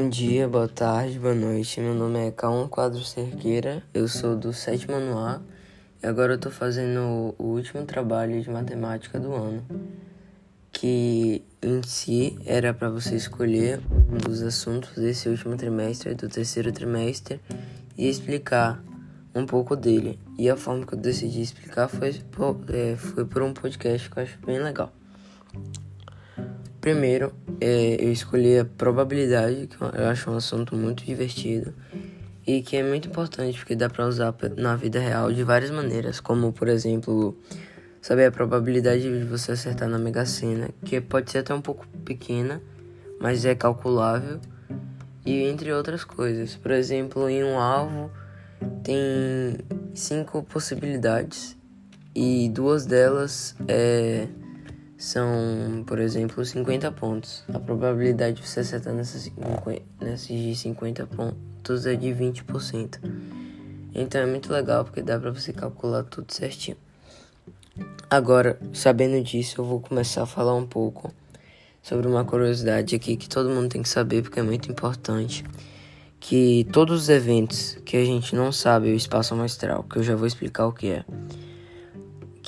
Bom dia, boa tarde, boa noite. Meu nome é Calma Quadro Cerqueira, eu sou do sétimo ano A e agora eu tô fazendo o último trabalho de matemática do ano, que em si era para você escolher um dos assuntos desse último trimestre, do terceiro trimestre, e explicar um pouco dele. E a forma que eu decidi explicar foi, é, foi por um podcast que eu acho bem legal. Primeiro, é, eu escolhi a probabilidade, que eu acho um assunto muito divertido e que é muito importante porque dá para usar na vida real de várias maneiras, como por exemplo, saber a probabilidade de você acertar na Mega Sena, que pode ser até um pouco pequena, mas é calculável, e entre outras coisas. Por exemplo, em um alvo tem cinco possibilidades e duas delas é são, por exemplo, 50 pontos. A probabilidade de você acertar nessas, nessas 50 pontos é de 20%. Então é muito legal porque dá pra você calcular tudo certinho. Agora, sabendo disso, eu vou começar a falar um pouco sobre uma curiosidade aqui que todo mundo tem que saber porque é muito importante. Que todos os eventos que a gente não sabe o espaço amostral, que eu já vou explicar o que é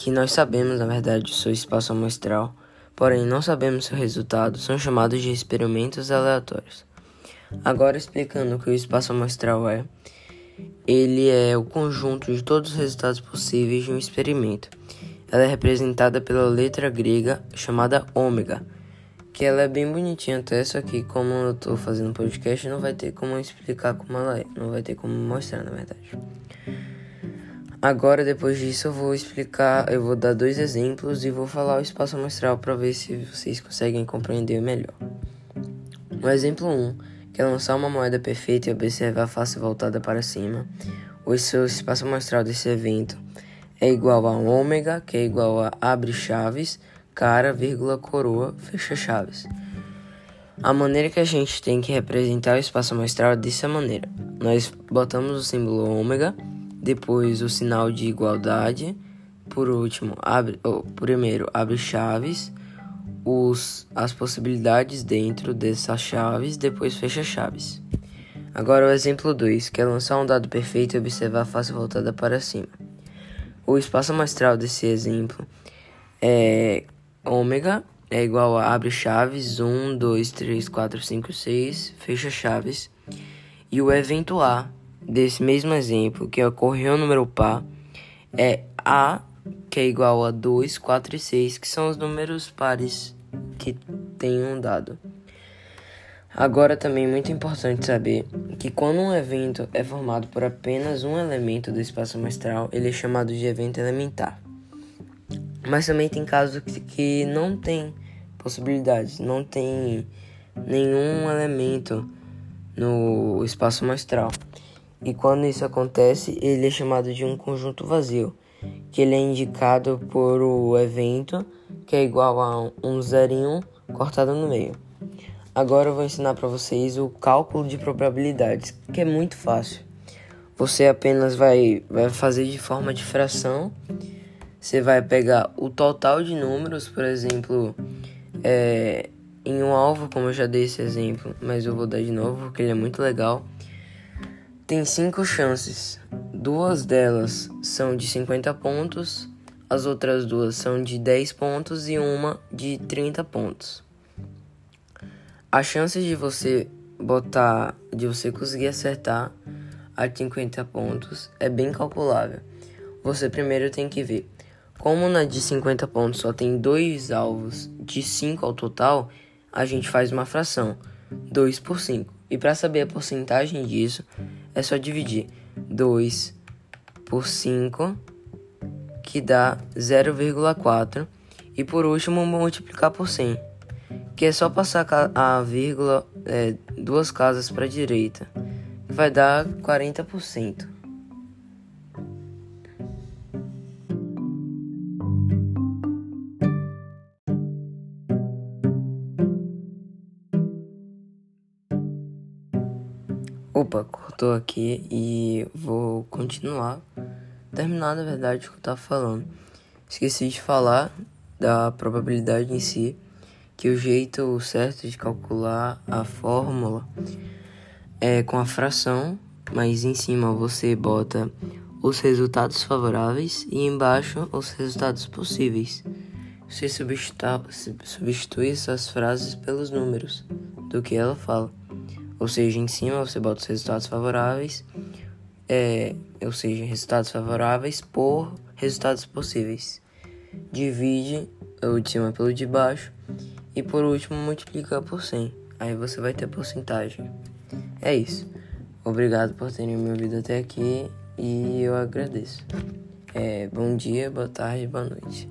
que nós sabemos, na verdade, seu espaço amostral, porém não sabemos seu resultado, são chamados de experimentos aleatórios. Agora explicando o que o espaço amostral é, ele é o conjunto de todos os resultados possíveis de um experimento. Ela é representada pela letra grega chamada ômega, que ela é bem bonitinha até, só que como eu tô fazendo podcast, não vai ter como explicar como ela é, não vai ter como mostrar, na verdade. Agora, depois disso, eu vou explicar, eu vou dar dois exemplos e vou falar o espaço amostral para ver se vocês conseguem compreender melhor. O exemplo 1, que é lançar uma moeda perfeita e observar a face voltada para cima. O seu espaço amostral desse evento é igual a ômega, que é igual a abre chaves, cara, vírgula, coroa, fecha chaves. A maneira que a gente tem que representar o espaço amostral é dessa maneira. Nós botamos o símbolo ômega depois o sinal de igualdade, por último, abre, oh, primeiro abre chaves, os, as possibilidades dentro dessas chaves, depois fecha chaves. Agora o exemplo 2, que é lançar um dado perfeito e observar a face voltada para cima. O espaço amostral desse exemplo é ômega é igual a abre chaves 1, 2, 3, 4, 5, 6, fecha chaves. E o evento A desse mesmo exemplo, que ocorreu no número par, é A, que é igual a 2, 4 e 6, que são os números pares que tem um dado. Agora também é muito importante saber que quando um evento é formado por apenas um elemento do espaço amostral, ele é chamado de evento elementar. Mas também tem casos que, não tem possibilidades, não tem nenhum elemento no espaço amostral. E quando isso acontece, ele é chamado de um conjunto vazio, que ele é indicado por o evento, que é igual a um zerinho cortado no meio. Agora eu vou ensinar para vocês o cálculo de probabilidades, que é muito fácil. Você apenas vai, vai fazer de forma de fração. Você vai pegar o total de números, por exemplo, é, em um alvo, como eu já dei esse exemplo, mas eu vou dar de novo porque ele é muito legal tem cinco chances. Duas delas são de 50 pontos, as outras duas são de 10 pontos e uma de 30 pontos. A chance de você botar, de você conseguir acertar a 50 pontos é bem calculável. Você primeiro tem que ver como na de 50 pontos só tem dois alvos de 5 ao total, a gente faz uma fração, 2 por 5. E para saber a porcentagem disso, é só dividir 2 por 5, que dá 0,4. E por último, multiplicar por 100, que é só passar a vírgula é, duas casas para a direita, que vai dar 40%. Opa, cortou aqui e vou continuar. Terminar, na verdade, o que eu tava falando. Esqueci de falar da probabilidade em si, que o jeito certo de calcular a fórmula é com a fração, mas em cima você bota os resultados favoráveis e embaixo os resultados possíveis. Você substitui essas frases pelos números do que ela fala. Ou seja, em cima você bota os resultados favoráveis, é, ou seja, resultados favoráveis por resultados possíveis. Divide o de cima pelo de baixo e por último multiplica por 100. Aí você vai ter porcentagem. É isso. Obrigado por terem me ouvido até aqui e eu agradeço. É, bom dia, boa tarde, boa noite.